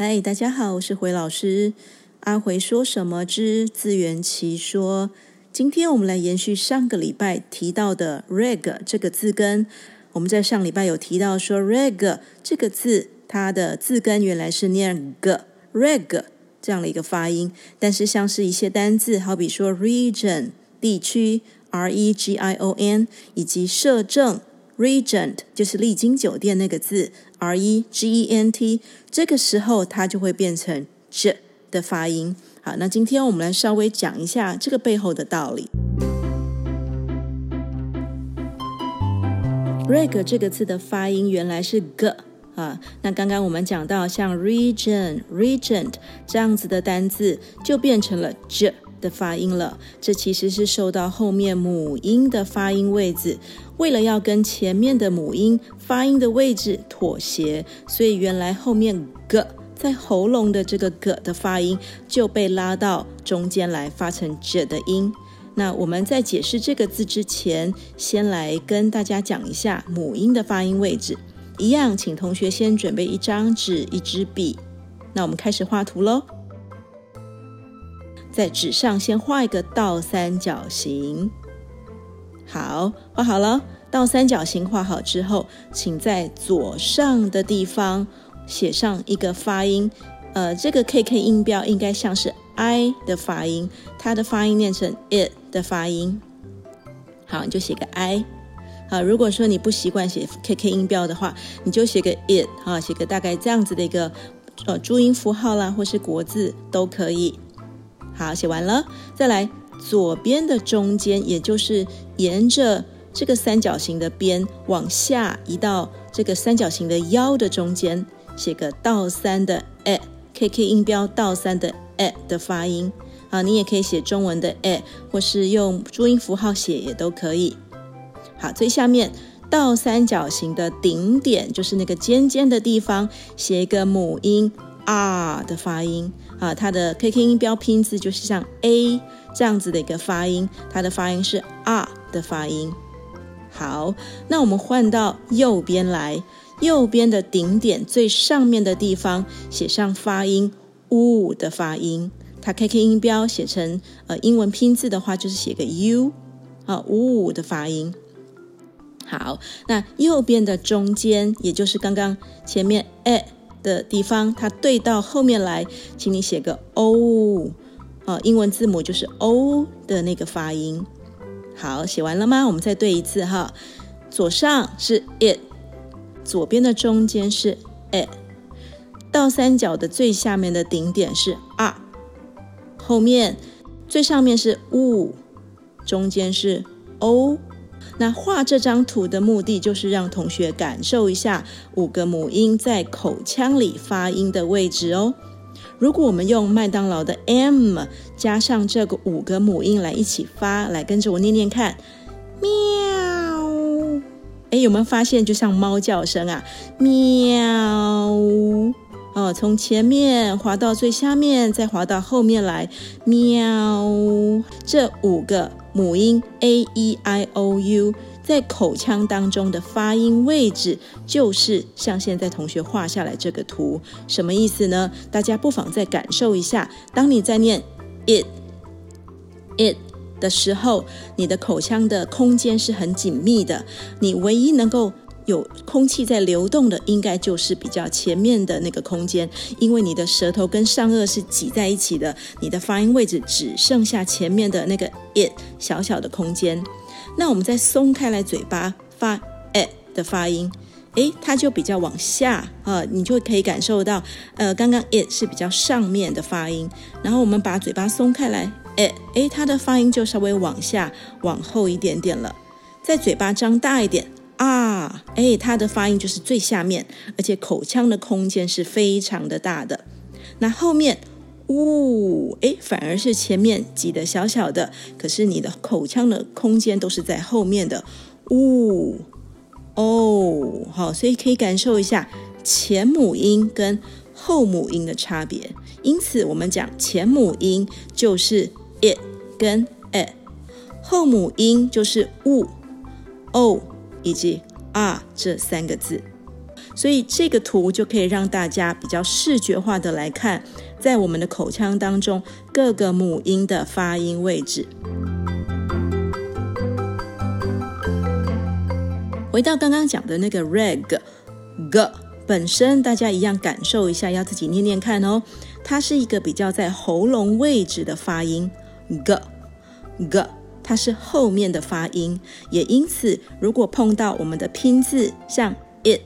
嗨，大家好，我是回老师。阿回说什么之自圆其说。今天我们来延续上个礼拜提到的 reg 这个字根。我们在上礼拜有提到说 reg 这个字，它的字根原来是念 g，reg 这样的一个发音。但是像是一些单字，好比说 region 地区，r e g i o n，以及摄政。Regent 就是丽晶酒店那个字，R E G E N T，这个时候它就会变成 j 的发音。好，那今天我们来稍微讲一下这个背后的道理。Reg 这个字的发音原来是 g 啊，那刚刚我们讲到像 region、regent 这样子的单字，就变成了 j 的发音了，这其实是受到后面母音的发音位置，为了要跟前面的母音发音的位置妥协，所以原来后面 g 在喉咙的这个 g 的发音就被拉到中间来发成 j 的音。那我们在解释这个字之前，先来跟大家讲一下母音的发音位置。一样，请同学先准备一张纸、一支笔。那我们开始画图喽。在纸上先画一个倒三角形，好，画好了。倒三角形画好之后，请在左上的地方写上一个发音，呃，这个 KK 音标应该像是 I 的发音，它的发音念成 it 的发音。好，你就写个 I。好，如果说你不习惯写 KK 音标的话，你就写个 it，好，写个大概这样子的一个呃注音符号啦，或是国字都可以。好，写完了，再来左边的中间，也就是沿着这个三角形的边往下移到这个三角形的腰的中间，写个倒三的 a，KK 音标倒三的 a 的发音。啊，你也可以写中文的 a，或是用注音符号写也都可以。好，最下面倒三角形的顶点，就是那个尖尖的地方，写一个母音 r 的发音。啊，它的 KK 音标拼字就是像 A 这样子的一个发音，它的发音是 R 的发音。好，那我们换到右边来，右边的顶点最上面的地方写上发音 U 的发音，它 KK 音标写成呃英文拼字的话就是写个 U 啊 U 的发音。好，那右边的中间也就是刚刚前面 A。的地方，它对到后面来，请你写个 O，哦，英文字母就是 O 的那个发音。好，写完了吗？我们再对一次哈。左上是 it，左边的中间是 it，倒三角的最下面的顶点是 R，后面最上面是 U，中间是 O。那画这张图的目的就是让同学感受一下五个母音在口腔里发音的位置哦。如果我们用麦当劳的 M 加上这个五个母音来一起发，来跟着我念念看，喵！哎，有没有发现就像猫叫声啊？喵！哦，从前面滑到最下面，再滑到后面来，喵！这五个。母音 a e i o u 在口腔当中的发音位置，就是像现在同学画下来这个图，什么意思呢？大家不妨再感受一下，当你在念 it it 的时候，你的口腔的空间是很紧密的，你唯一能够有空气在流动的，应该就是比较前面的那个空间，因为你的舌头跟上颚是挤在一起的，你的发音位置只剩下前面的那个 it 小小的空间。那我们再松开来嘴巴发 it 的发音，诶，它就比较往下啊，你就可以感受到，呃，刚刚 it 是比较上面的发音，然后我们把嘴巴松开来诶诶，它的发音就稍微往下往后一点点了，再嘴巴张大一点。啊，哎，它的发音就是最下面，而且口腔的空间是非常的大的。那后面，呜，哎，反而是前面挤得小小的，可是你的口腔的空间都是在后面的。呜，哦，好，所以可以感受一下前母音跟后母音的差别。因此，我们讲前母音就是 it 跟 e，后母音就是 u，o。以及啊这三个字，所以这个图就可以让大家比较视觉化的来看，在我们的口腔当中各个母音的发音位置。回到刚刚讲的那个 reg g 本身，大家一样感受一下，要自己念念看哦。它是一个比较在喉咙位置的发音，g g，它是后面的发音，也因此，如果碰到我们的拼字，像 it，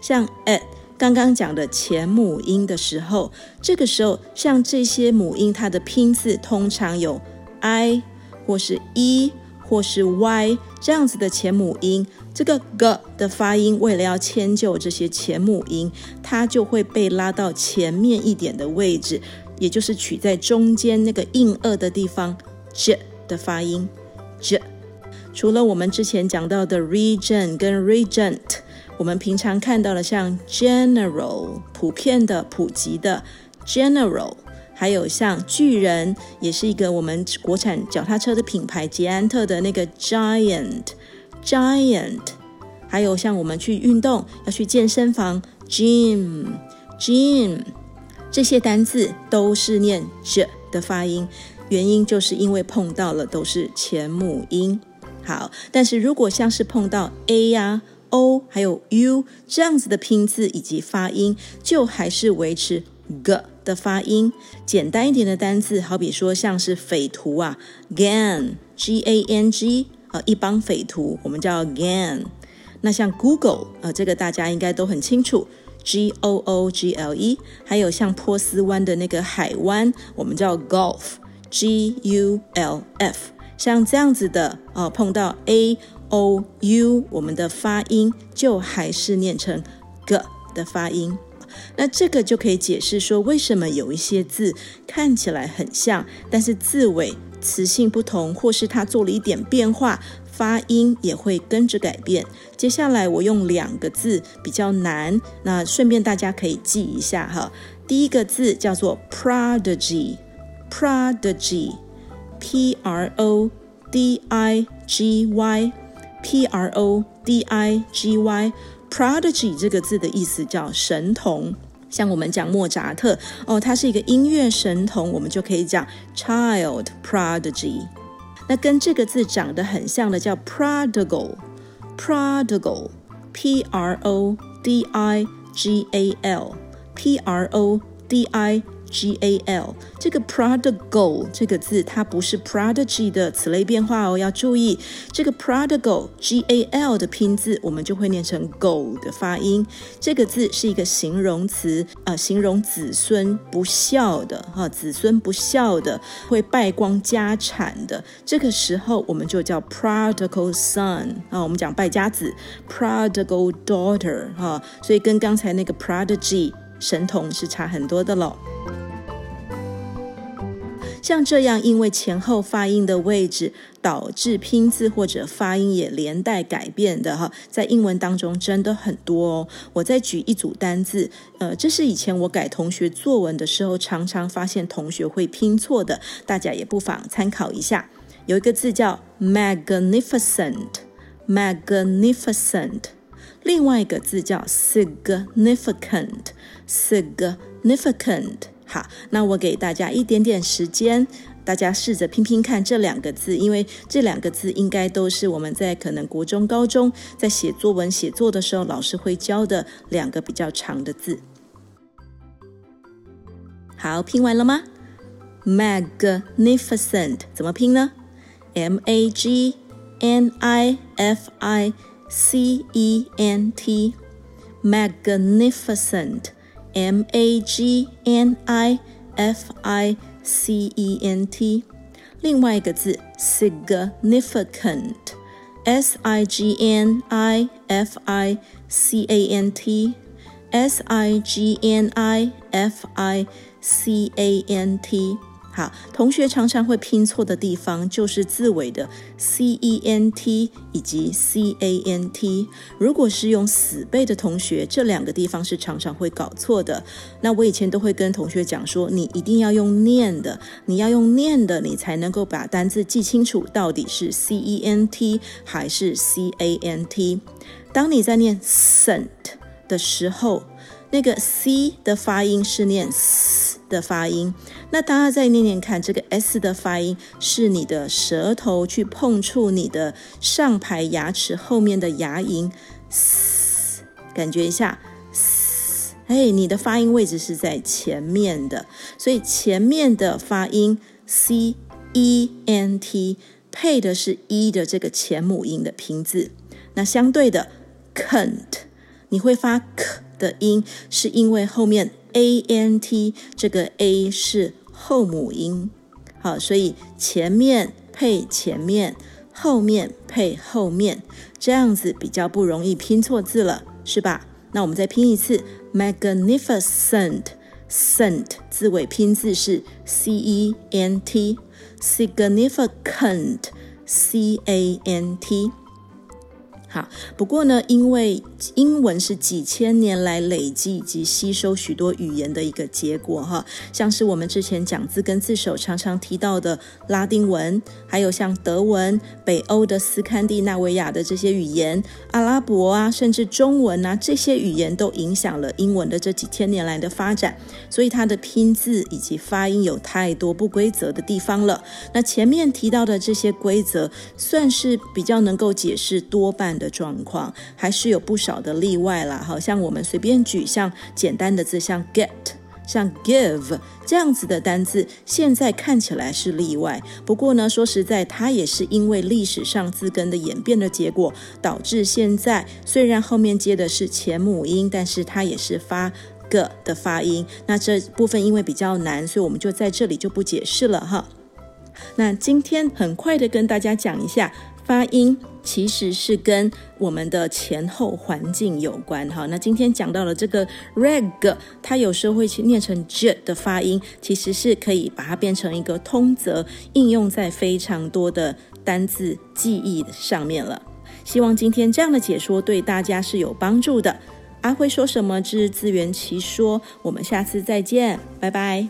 像 at，刚刚讲的前母音的时候，这个时候像这些母音，它的拼字通常有 i 或是 e 或是 y 这样子的前母音。这个 g 的发音，为了要迁就这些前母音，它就会被拉到前面一点的位置，也就是取在中间那个硬腭的地方。j 的发音，j。除了我们之前讲到的 region 跟 regent，我们平常看到的像 general 普遍的、普及的 general，还有像巨人，也是一个我们国产脚踏车的品牌捷安特的那个 giant。Giant，还有像我们去运动要去健身房，gym，gym，这些单字都是念 j 的发音，原因就是因为碰到了都是前母音。好，但是如果像是碰到 a 呀、啊、o 还有 u 这样子的拼字以及发音，就还是维持 g 的发音。简单一点的单字，好比说像是匪徒啊，gang，g-a-n-g。一帮匪徒，我们叫 gang。那像 Google，呃，这个大家应该都很清楚，G O O G L E。还有像波斯湾的那个海湾，我们叫 gulf G U L F，像这样子的，呃，碰到 A O U，我们的发音就还是念成 G 的发音。那这个就可以解释说，为什么有一些字看起来很像，但是字尾。词性不同，或是它做了一点变化，发音也会跟着改变。接下来我用两个字比较难，那顺便大家可以记一下哈。第一个字叫做 Prodigy prodigy，prodigy，p r o d i g y，p r o d i g y，prodigy 这个字的意思叫神童。像我们讲莫扎特哦，他是一个音乐神童，我们就可以讲 child prodigy。那跟这个字长得很像的叫 prodigal，prodigal，p r o d i g a l，p r o d i。 G A L 这个 prodigal 这个字，它不是 prodigy 的此类变化哦，要注意这个 prodigal G A L 的拼字，我们就会念成 go 的发音。这个字是一个形容词，呃，形容子孙不孝的，哈、子孙不孝的，会败光家产的。这个时候我们就叫 prodigal son 啊，我们讲败家子，prodigal daughter 哈、所以跟刚才那个 prodigy 神童是差很多的咯。像这样，因为前后发音的位置导致拼字或者发音也连带改变的哈，在英文当中真的很多哦。我再举一组单字，呃，这是以前我改同学作文的时候，常常发现同学会拼错的，大家也不妨参考一下。有一个字叫 magnificent，magnificent，另外一个字叫 significant，significant。好，那我给大家一点点时间，大家试着拼拼看这两个字，因为这两个字应该都是我们在可能国中、高中在写作文写作的时候，老师会教的两个比较长的字。好，拼完了吗？Magnificent 怎么拼呢？M A G N I F I C E N T，Magnificent。M A G N I F I C E N T，另外一个字 significant，S I G N I F I C A N T，S I G N I F I C A N T。 好，同学常常会拼错的地方就是字尾的 c e n t 以及 c a n t。如果是用死背的同学，这两个地方是常常会搞错的。那我以前都会跟同学讲说，你一定要用念的，你要用念的，你才能够把单字记清楚，到底是 c e n t 还是 c a n t。当你在念 cent 的时候，那个 c 的发音是念 s 的发音。那大家再念念看，这个 s 的发音是你的舌头去碰触你的上排牙齿后面的牙龈，s，感觉一下，s，哎，你的发音位置是在前面的，所以前面的发音 c e n t 配的是 e 的这个前母音的拼字。那相对的 cant 你会发 k 的音，是因为后面 a n t 这个 a 是后母音，好，所以前面配前面，后面配后面，这样子比较不容易拼错字了，是吧？那我们再拼一次，magnificent，cent 字尾拼字是 c e n t，significant，c a n t。好，不过呢，因为英文是几千年来累积以及吸收许多语言的一个结果哈，像是我们之前讲字根字首常常提到的拉丁文，还有像德文、北欧的斯堪的纳维亚的这些语言、阿拉伯啊，甚至中文啊，这些语言都影响了英文的这几千年来的发展，所以它的拼字以及发音有太多不规则的地方了。那前面提到的这些规则，算是比较能够解释多半的状况还是有不少的例外啦，好像我们随便举，像简单的字，像 get、像 give 这样子的单字，现在看起来是例外。不过呢，说实在，它也是因为历史上字根的演变的结果，导致现在虽然后面接的是前母音，但是它也是发个的发音。那这部分因为比较难，所以我们就在这里就不解释了哈。那今天很快的跟大家讲一下。发音其实是跟我们的前后环境有关哈。那今天讲到了这个 reg，它有时候会去念成 j 的发音，其实是可以把它变成一个通则，应用在非常多的单字记忆上面了。希望今天这样的解说对大家是有帮助的。阿辉说什么之自圆其说，我们下次再见，拜拜。